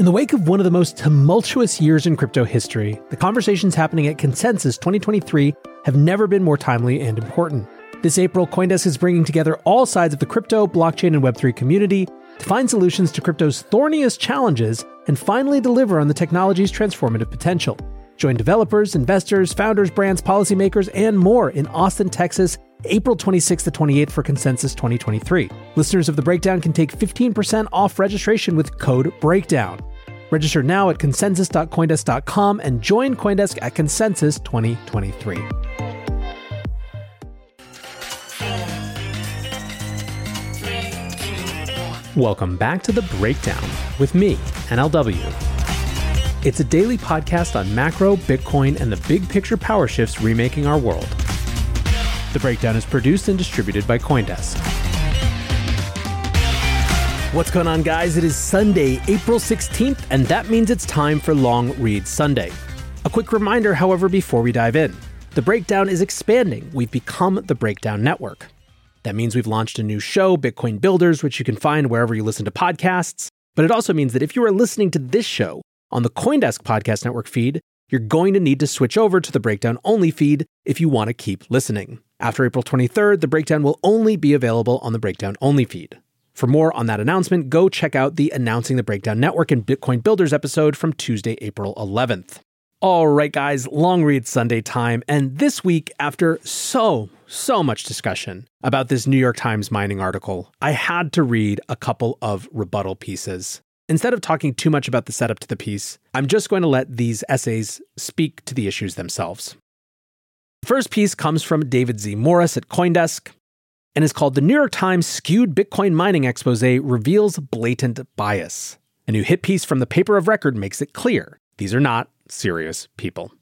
In the wake of one of the most tumultuous years in crypto history, the conversations happening at Consensus 2023 have never been more timely and important. This April, Coindesk is bringing together all sides of the crypto, blockchain, and Web3 community to find solutions to crypto's thorniest challenges and finally deliver on the technology's transformative potential. Join developers, investors, founders, brands, policymakers, and more in Austin, Texas, April 26th to 28th for Consensus 2023. Listeners of The Breakdown can take 15% off registration with code BREAKDOwn. Register now at consensus.coindesk.com and join Coindesk at Consensus 2023. Welcome back to The Breakdown with me, NLW. It's a daily podcast on macro, Bitcoin, and the big picture power shifts remaking our world. The Breakdown is produced and distributed by Coindesk. What's going on, guys? It is Sunday, April 16th, and that means it's time for Long Read Sunday. A quick reminder, however, before we dive in The Breakdown is expanding. We've become the Breakdown Network. That means we've launched a new show, Bitcoin Builders, which you can find wherever you listen to podcasts. But it also means that if you are listening to this show on the Coindesk Podcast Network feed, you're going to need to switch over to the Breakdown only feed if you want to keep listening. After April 23rd, the Breakdown will only be available on the Breakdown only feed. For more on that announcement, go check out the Announcing the Breakdown Network and Bitcoin Builders episode from Tuesday, April 11th. All right, guys, long read Sunday time. And this week, after so, so much discussion about this New York Times mining article, I had to read a couple of rebuttal pieces. Instead of talking too much about the setup to the piece, I'm just going to let these essays speak to the issues themselves. The first piece comes from David Z. Morris at Coindesk and is called The New York Times Skewed Bitcoin Mining Expose Reveals Blatant Bias. A new hit piece from the paper of record makes it clear these are not serious people.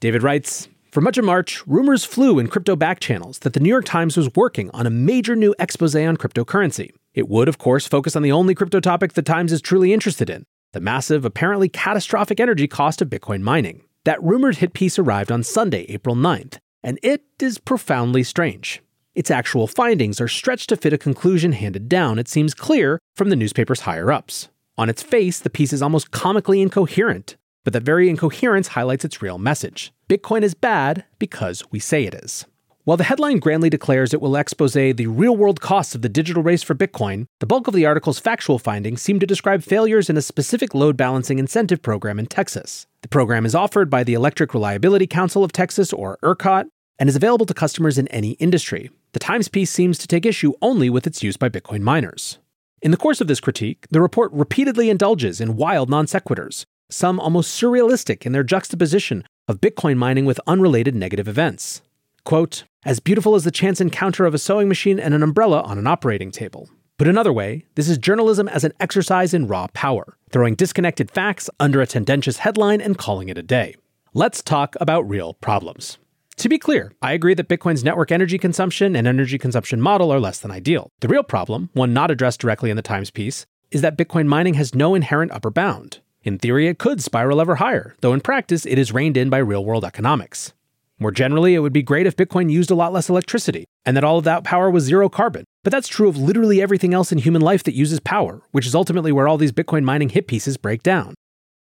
David writes for much of March, rumors flew in crypto back channels that the New York Times was working on a major new expose on cryptocurrency. It would, of course, focus on the only crypto topic the Times is truly interested in the massive, apparently catastrophic energy cost of Bitcoin mining. That rumored hit piece arrived on Sunday, April 9th, and it is profoundly strange. Its actual findings are stretched to fit a conclusion handed down, it seems clear, from the newspaper's higher ups. On its face, the piece is almost comically incoherent, but that very incoherence highlights its real message. Bitcoin is bad because we say it is. While the headline grandly declares it will expose the real world costs of the digital race for Bitcoin, the bulk of the article's factual findings seem to describe failures in a specific load balancing incentive program in Texas. The program is offered by the Electric Reliability Council of Texas, or ERCOT, and is available to customers in any industry. The Times piece seems to take issue only with its use by Bitcoin miners. In the course of this critique, the report repeatedly indulges in wild non sequiturs, some almost surrealistic in their juxtaposition of Bitcoin mining with unrelated negative events. Quote, as beautiful as the chance encounter of a sewing machine and an umbrella on an operating table. Put another way, this is journalism as an exercise in raw power, throwing disconnected facts under a tendentious headline and calling it a day. Let's talk about real problems. To be clear, I agree that Bitcoin's network energy consumption and energy consumption model are less than ideal. The real problem, one not addressed directly in the Times piece, is that Bitcoin mining has no inherent upper bound. In theory, it could spiral ever higher, though in practice, it is reined in by real world economics. More generally, it would be great if Bitcoin used a lot less electricity, and that all of that power was zero carbon. But that's true of literally everything else in human life that uses power, which is ultimately where all these Bitcoin mining hit pieces break down.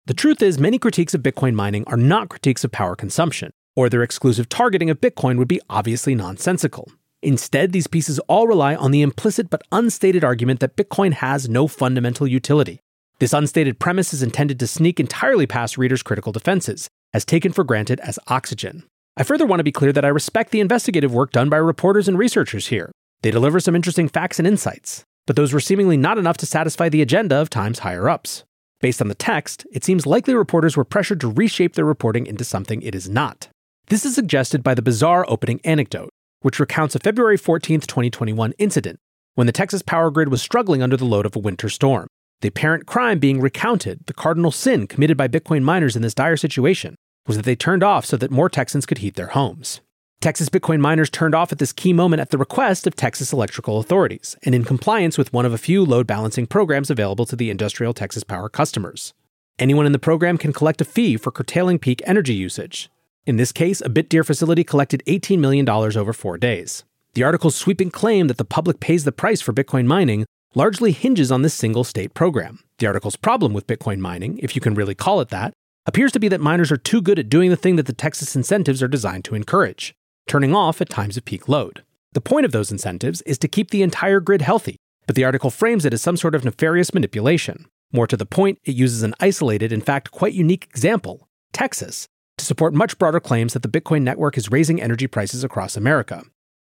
The truth is, many critiques of Bitcoin mining are not critiques of power consumption, or their exclusive targeting of Bitcoin would be obviously nonsensical. Instead, these pieces all rely on the implicit but unstated argument that Bitcoin has no fundamental utility, This unstated premise is intended to sneak entirely past readers' critical defenses, as taken for granted as oxygen. I further want to be clear that I respect the investigative work done by reporters and researchers here. They deliver some interesting facts and insights, but those were seemingly not enough to satisfy the agenda of Times higher ups. Based on the text, it seems likely reporters were pressured to reshape their reporting into something it is not. This is suggested by the bizarre opening anecdote, which recounts a February 14, 2021 incident when the Texas power grid was struggling under the load of a winter storm. The apparent crime being recounted, the cardinal sin committed by Bitcoin miners in this dire situation, was that they turned off so that more Texans could heat their homes. Texas Bitcoin miners turned off at this key moment at the request of Texas electrical authorities and in compliance with one of a few load balancing programs available to the industrial Texas Power customers. Anyone in the program can collect a fee for curtailing peak energy usage. In this case, a BitDeer facility collected $18 million over four days. The article's sweeping claim that the public pays the price for Bitcoin mining largely hinges on this single state program. The article's problem with Bitcoin mining, if you can really call it that, appears to be that miners are too good at doing the thing that the Texas incentives are designed to encourage turning off at times of peak load. The point of those incentives is to keep the entire grid healthy, but the article frames it as some sort of nefarious manipulation. More to the point, it uses an isolated, in fact, quite unique example, Texas, to support much broader claims that the Bitcoin network is raising energy prices across America.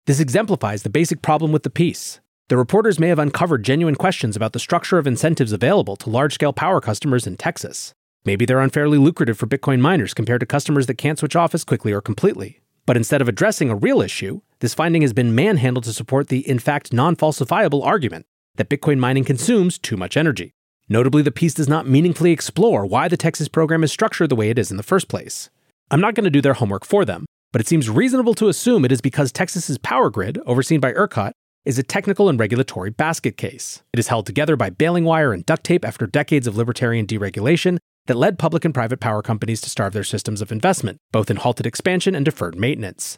This exemplifies the basic problem with the piece. The reporters may have uncovered genuine questions about the structure of incentives available to large scale power customers in Texas. Maybe they're unfairly lucrative for Bitcoin miners compared to customers that can't switch off as quickly or completely. But instead of addressing a real issue, this finding has been manhandled to support the, in fact, non falsifiable argument that Bitcoin mining consumes too much energy. Notably, the piece does not meaningfully explore why the Texas program is structured the way it is in the first place. I'm not going to do their homework for them, but it seems reasonable to assume it is because Texas's power grid, overseen by ERCOT, is a technical and regulatory basket case. It is held together by baling wire and duct tape after decades of libertarian deregulation that led public and private power companies to starve their systems of investment, both in halted expansion and deferred maintenance.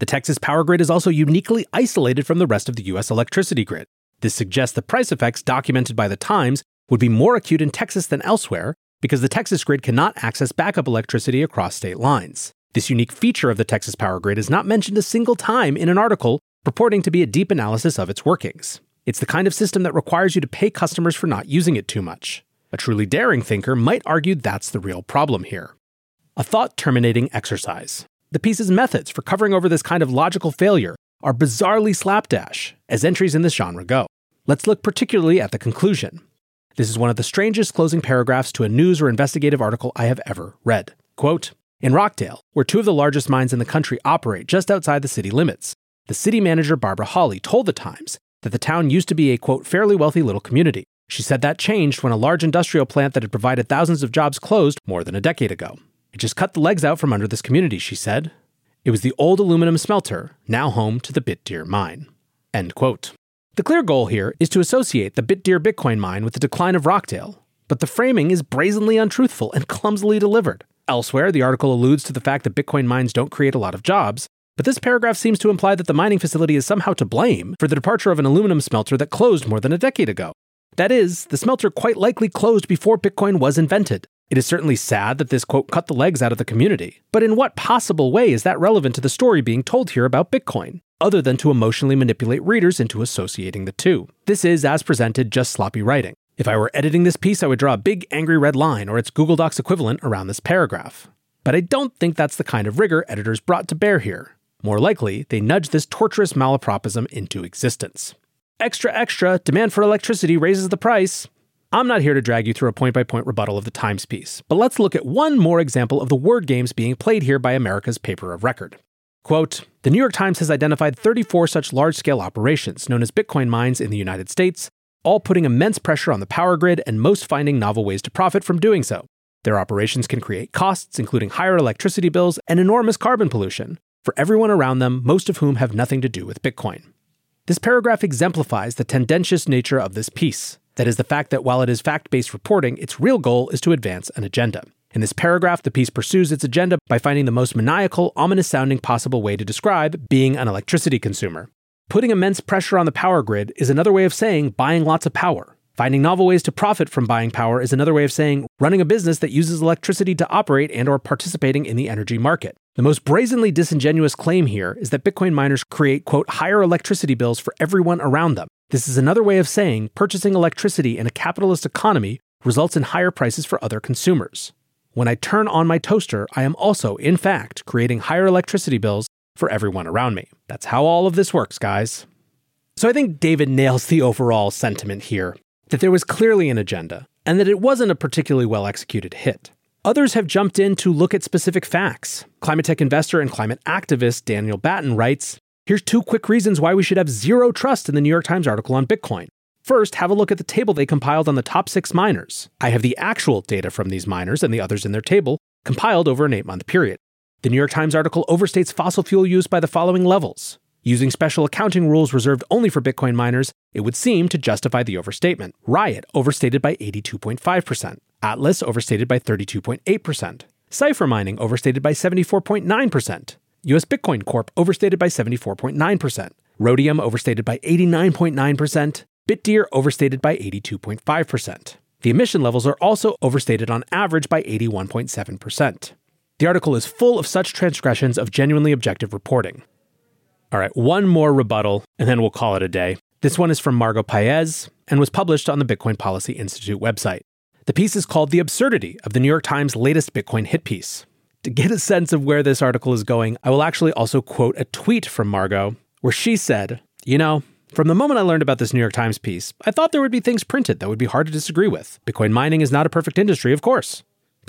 The Texas power grid is also uniquely isolated from the rest of the U.S. electricity grid. This suggests the price effects documented by the Times would be more acute in Texas than elsewhere because the Texas grid cannot access backup electricity across state lines. This unique feature of the Texas power grid is not mentioned a single time in an article purporting to be a deep analysis of its workings. It's the kind of system that requires you to pay customers for not using it too much. A truly daring thinker might argue that's the real problem here. A thought terminating exercise. The piece's methods for covering over this kind of logical failure are bizarrely slapdash, as entries in this genre go. Let's look particularly at the conclusion. This is one of the strangest closing paragraphs to a news or investigative article I have ever read. Quote In Rockdale, where two of the largest mines in the country operate just outside the city limits, the city manager Barbara Hawley told the Times that the town used to be a quote fairly wealthy little community. She said that changed when a large industrial plant that had provided thousands of jobs closed more than a decade ago. It just cut the legs out from under this community, she said. It was the old aluminum smelter, now home to the Bitdeer mine. End quote. The clear goal here is to associate the Bitdeer Bitcoin mine with the decline of Rockdale, but the framing is brazenly untruthful and clumsily delivered. Elsewhere, the article alludes to the fact that Bitcoin mines don't create a lot of jobs, but this paragraph seems to imply that the mining facility is somehow to blame for the departure of an aluminum smelter that closed more than a decade ago. That is, the smelter quite likely closed before Bitcoin was invented. It is certainly sad that this quote cut the legs out of the community, but in what possible way is that relevant to the story being told here about Bitcoin, other than to emotionally manipulate readers into associating the two? This is, as presented, just sloppy writing. If I were editing this piece, I would draw a big angry red line or its Google Docs equivalent around this paragraph. But I don't think that's the kind of rigor editors brought to bear here. More likely, they nudged this torturous malapropism into existence. Extra, extra, demand for electricity raises the price. I'm not here to drag you through a point by point rebuttal of the Times piece, but let's look at one more example of the word games being played here by America's paper of record. Quote The New York Times has identified 34 such large scale operations, known as Bitcoin mines, in the United States, all putting immense pressure on the power grid and most finding novel ways to profit from doing so. Their operations can create costs, including higher electricity bills and enormous carbon pollution, for everyone around them, most of whom have nothing to do with Bitcoin. This paragraph exemplifies the tendentious nature of this piece. That is, the fact that while it is fact based reporting, its real goal is to advance an agenda. In this paragraph, the piece pursues its agenda by finding the most maniacal, ominous sounding possible way to describe being an electricity consumer. Putting immense pressure on the power grid is another way of saying buying lots of power. Finding novel ways to profit from buying power is another way of saying running a business that uses electricity to operate and or participating in the energy market. The most brazenly disingenuous claim here is that Bitcoin miners create, quote, higher electricity bills for everyone around them. This is another way of saying purchasing electricity in a capitalist economy results in higher prices for other consumers. When I turn on my toaster, I am also, in fact, creating higher electricity bills for everyone around me. That's how all of this works, guys. So I think David nails the overall sentiment here that there was clearly an agenda and that it wasn't a particularly well executed hit. Others have jumped in to look at specific facts. Climate tech investor and climate activist Daniel Batten writes Here's two quick reasons why we should have zero trust in the New York Times article on Bitcoin. First, have a look at the table they compiled on the top six miners. I have the actual data from these miners and the others in their table, compiled over an eight month period. The New York Times article overstates fossil fuel use by the following levels. Using special accounting rules reserved only for Bitcoin miners, it would seem to justify the overstatement. Riot overstated by 82.5%, Atlas overstated by 32.8%, Cipher mining overstated by 74.9%, US Bitcoin Corp overstated by 74.9%, Rhodium overstated by 89.9%, Bitdeer overstated by 82.5%. The emission levels are also overstated on average by 81.7%. The article is full of such transgressions of genuinely objective reporting. All right, one more rebuttal, and then we'll call it a day. This one is from Margot Paez and was published on the Bitcoin Policy Institute website. The piece is called The Absurdity of the New York Times' latest Bitcoin hit piece. To get a sense of where this article is going, I will actually also quote a tweet from Margot where she said, You know, from the moment I learned about this New York Times piece, I thought there would be things printed that would be hard to disagree with. Bitcoin mining is not a perfect industry, of course.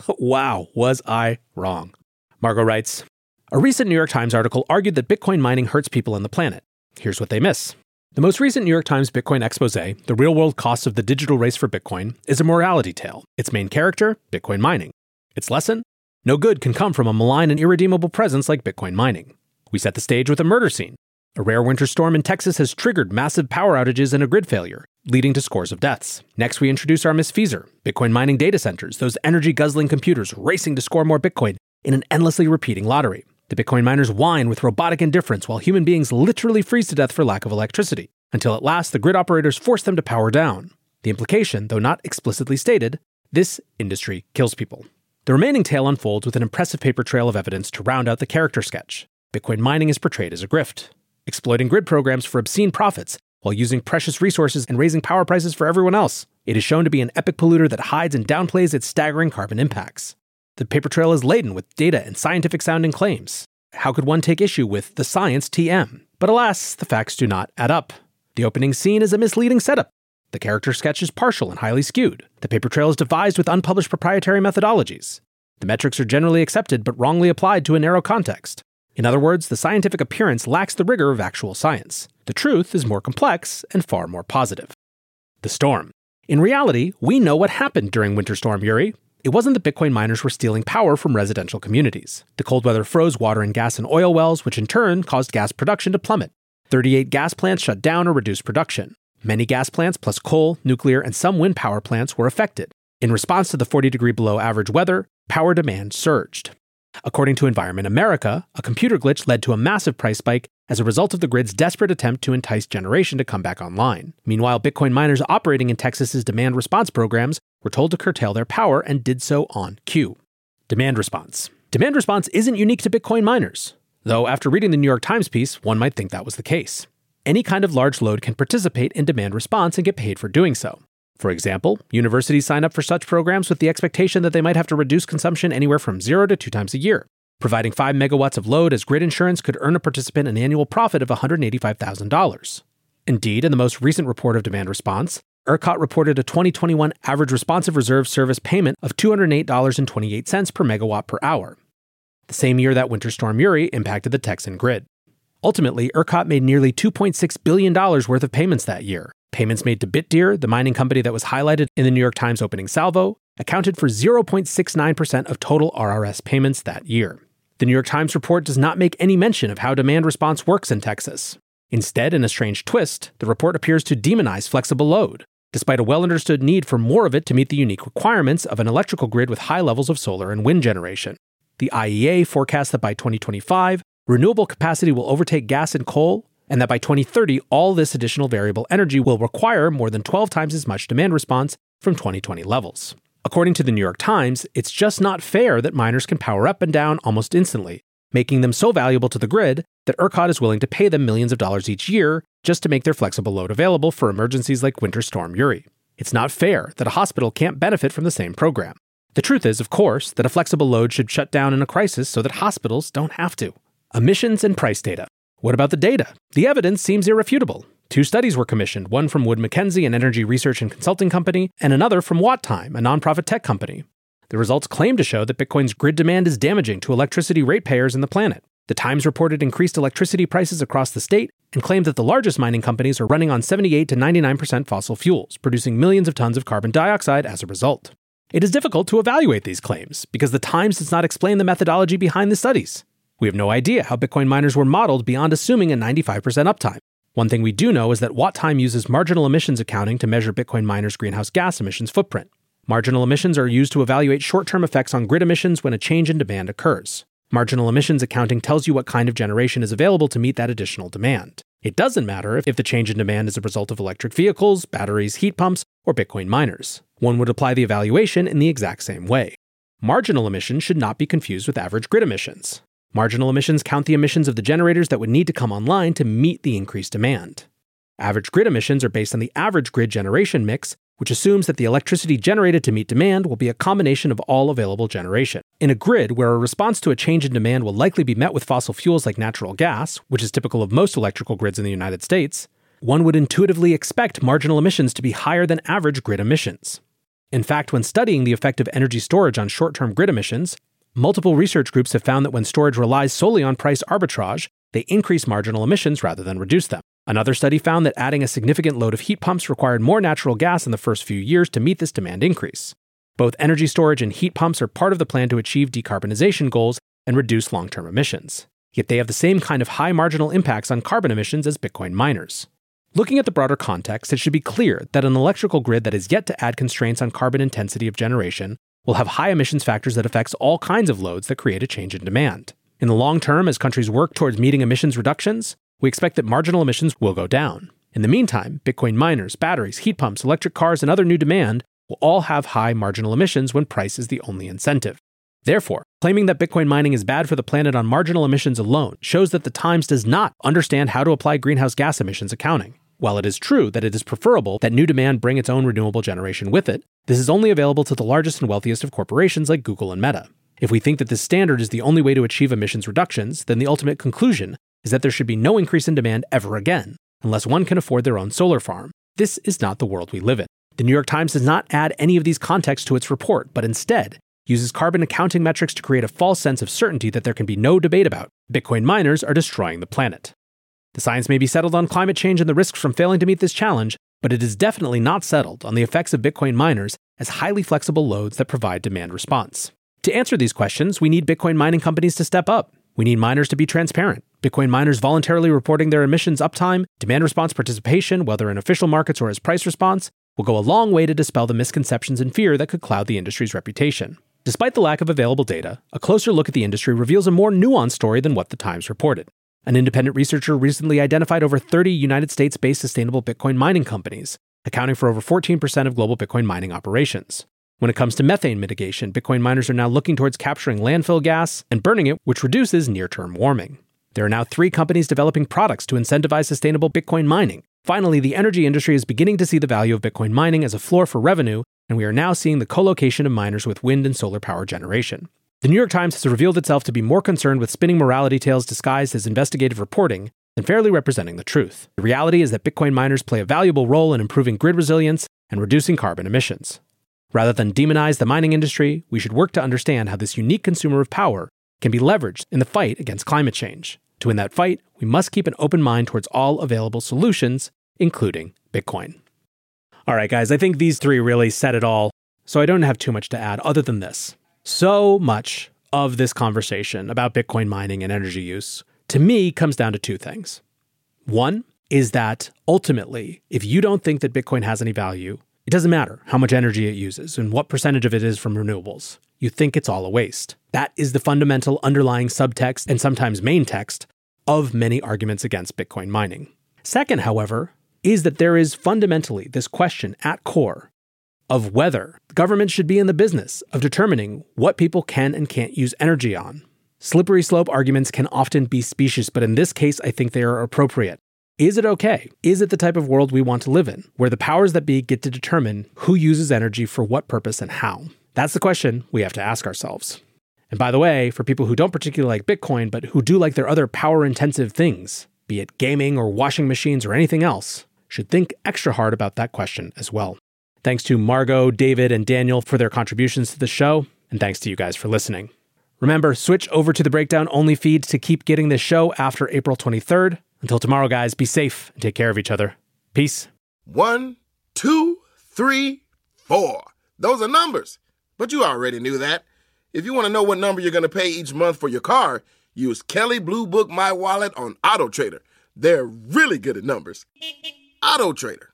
But wow, was I wrong. Margot writes A recent New York Times article argued that Bitcoin mining hurts people and the planet. Here's what they miss. The most recent New York Times Bitcoin expose, The Real World Costs of the Digital Race for Bitcoin, is a morality tale. Its main character, Bitcoin mining. Its lesson? No good can come from a malign and irredeemable presence like Bitcoin mining. We set the stage with a murder scene, a rare winter storm in Texas has triggered massive power outages and a grid failure, leading to scores of deaths. Next, we introduce our misfeasor, Bitcoin mining data centers, those energy guzzling computers racing to score more Bitcoin in an endlessly repeating lottery. The Bitcoin miners whine with robotic indifference while human beings literally freeze to death for lack of electricity, until at last the grid operators force them to power down. The implication, though not explicitly stated, this industry kills people. The remaining tale unfolds with an impressive paper trail of evidence to round out the character sketch. Bitcoin mining is portrayed as a grift exploiting grid programs for obscene profits while using precious resources and raising power prices for everyone else. It is shown to be an epic polluter that hides and downplays its staggering carbon impacts. The paper trail is laden with data and scientific sounding claims. How could one take issue with the science TM? But alas, the facts do not add up. The opening scene is a misleading setup. The character sketch is partial and highly skewed. The paper trail is devised with unpublished proprietary methodologies. The metrics are generally accepted but wrongly applied to a narrow context. In other words, the scientific appearance lacks the rigor of actual science. The truth is more complex and far more positive. The storm. In reality, we know what happened during Winter Storm Uri. It wasn't that Bitcoin miners were stealing power from residential communities. The cold weather froze water and gas and oil wells, which in turn caused gas production to plummet. 38 gas plants shut down or reduced production. Many gas plants, plus coal, nuclear, and some wind power plants, were affected. In response to the 40 degree below average weather, power demand surged. According to Environment America, a computer glitch led to a massive price spike as a result of the grid's desperate attempt to entice generation to come back online. Meanwhile, Bitcoin miners operating in Texas's demand response programs were told to curtail their power and did so on cue. Demand response. Demand response isn't unique to Bitcoin miners, though after reading the New York Times piece, one might think that was the case. Any kind of large load can participate in demand response and get paid for doing so. For example, universities sign up for such programs with the expectation that they might have to reduce consumption anywhere from zero to two times a year. Providing 5 megawatts of load as grid insurance could earn a participant an annual profit of $185,000. Indeed, in the most recent report of demand response, ERCOT reported a 2021 average responsive reserve service payment of $208.28 per megawatt per hour, the same year that Winter Storm Uri impacted the Texan grid. Ultimately, ERCOT made nearly $2.6 billion worth of payments that year, Payments made to Bitdeer, the mining company that was highlighted in the New York Times opening salvo, accounted for 0.69% of total RRS payments that year. The New York Times report does not make any mention of how demand response works in Texas. Instead, in a strange twist, the report appears to demonize flexible load, despite a well understood need for more of it to meet the unique requirements of an electrical grid with high levels of solar and wind generation. The IEA forecasts that by 2025, renewable capacity will overtake gas and coal and that by 2030, all this additional variable energy will require more than 12 times as much demand response from 2020 levels. According to the New York Times, it's just not fair that miners can power up and down almost instantly, making them so valuable to the grid that ERCOT is willing to pay them millions of dollars each year just to make their flexible load available for emergencies like Winter Storm Uri. It's not fair that a hospital can't benefit from the same program. The truth is, of course, that a flexible load should shut down in a crisis so that hospitals don't have to. Emissions and price data. What about the data? The evidence seems irrefutable. Two studies were commissioned, one from Wood Mackenzie, an energy research and consulting company, and another from WattTime, a nonprofit tech company. The results claim to show that Bitcoin's grid demand is damaging to electricity ratepayers in the planet. The Times reported increased electricity prices across the state and claimed that the largest mining companies are running on 78 to 99% fossil fuels, producing millions of tons of carbon dioxide as a result. It is difficult to evaluate these claims because the Times does not explain the methodology behind the studies. We have no idea how Bitcoin miners were modeled beyond assuming a 95% uptime. One thing we do know is that WattTime uses marginal emissions accounting to measure Bitcoin miners' greenhouse gas emissions footprint. Marginal emissions are used to evaluate short term effects on grid emissions when a change in demand occurs. Marginal emissions accounting tells you what kind of generation is available to meet that additional demand. It doesn't matter if the change in demand is a result of electric vehicles, batteries, heat pumps, or Bitcoin miners. One would apply the evaluation in the exact same way. Marginal emissions should not be confused with average grid emissions. Marginal emissions count the emissions of the generators that would need to come online to meet the increased demand. Average grid emissions are based on the average grid generation mix, which assumes that the electricity generated to meet demand will be a combination of all available generation. In a grid where a response to a change in demand will likely be met with fossil fuels like natural gas, which is typical of most electrical grids in the United States, one would intuitively expect marginal emissions to be higher than average grid emissions. In fact, when studying the effect of energy storage on short term grid emissions, Multiple research groups have found that when storage relies solely on price arbitrage, they increase marginal emissions rather than reduce them. Another study found that adding a significant load of heat pumps required more natural gas in the first few years to meet this demand increase. Both energy storage and heat pumps are part of the plan to achieve decarbonization goals and reduce long term emissions. Yet they have the same kind of high marginal impacts on carbon emissions as Bitcoin miners. Looking at the broader context, it should be clear that an electrical grid that is yet to add constraints on carbon intensity of generation will have high emissions factors that affects all kinds of loads that create a change in demand. In the long term, as countries work towards meeting emissions reductions, we expect that marginal emissions will go down. In the meantime, Bitcoin miners, batteries, heat pumps, electric cars, and other new demand will all have high marginal emissions when price is the only incentive. Therefore, claiming that Bitcoin mining is bad for the planet on marginal emissions alone shows that the Times does not understand how to apply greenhouse gas emissions accounting. While it is true that it is preferable that new demand bring its own renewable generation with it, this is only available to the largest and wealthiest of corporations like Google and Meta. If we think that this standard is the only way to achieve emissions reductions, then the ultimate conclusion is that there should be no increase in demand ever again, unless one can afford their own solar farm. This is not the world we live in. The New York Times does not add any of these contexts to its report, but instead uses carbon accounting metrics to create a false sense of certainty that there can be no debate about. Bitcoin miners are destroying the planet. The science may be settled on climate change and the risks from failing to meet this challenge, but it is definitely not settled on the effects of Bitcoin miners as highly flexible loads that provide demand response. To answer these questions, we need Bitcoin mining companies to step up. We need miners to be transparent. Bitcoin miners voluntarily reporting their emissions uptime, demand response participation, whether in official markets or as price response, will go a long way to dispel the misconceptions and fear that could cloud the industry's reputation. Despite the lack of available data, a closer look at the industry reveals a more nuanced story than what the Times reported. An independent researcher recently identified over 30 United States based sustainable Bitcoin mining companies, accounting for over 14% of global Bitcoin mining operations. When it comes to methane mitigation, Bitcoin miners are now looking towards capturing landfill gas and burning it, which reduces near term warming. There are now three companies developing products to incentivize sustainable Bitcoin mining. Finally, the energy industry is beginning to see the value of Bitcoin mining as a floor for revenue, and we are now seeing the co location of miners with wind and solar power generation. The New York Times has revealed itself to be more concerned with spinning morality tales disguised as investigative reporting than fairly representing the truth. The reality is that Bitcoin miners play a valuable role in improving grid resilience and reducing carbon emissions. Rather than demonize the mining industry, we should work to understand how this unique consumer of power can be leveraged in the fight against climate change. To win that fight, we must keep an open mind towards all available solutions, including Bitcoin. All right, guys, I think these three really said it all, so I don't have too much to add other than this. So much of this conversation about Bitcoin mining and energy use, to me, comes down to two things. One is that ultimately, if you don't think that Bitcoin has any value, it doesn't matter how much energy it uses and what percentage of it is from renewables. You think it's all a waste. That is the fundamental underlying subtext and sometimes main text of many arguments against Bitcoin mining. Second, however, is that there is fundamentally this question at core of whether government should be in the business of determining what people can and can't use energy on. Slippery slope arguments can often be specious, but in this case, I think they are appropriate. Is it okay? Is it the type of world we want to live in, where the powers that be get to determine who uses energy for what purpose and how? That's the question we have to ask ourselves. And by the way, for people who don't particularly like Bitcoin, but who do like their other power intensive things, be it gaming or washing machines or anything else, should think extra hard about that question as well. Thanks to Margot, David, and Daniel for their contributions to the show, and thanks to you guys for listening. Remember, switch over to the Breakdown Only feed to keep getting this show after April 23rd. Until tomorrow, guys, be safe and take care of each other. Peace. One, two, three, four. Those are numbers. But you already knew that. If you want to know what number you're going to pay each month for your car, use Kelley Blue Book My Wallet on Auto Trader. They're really good at numbers. Auto Trader.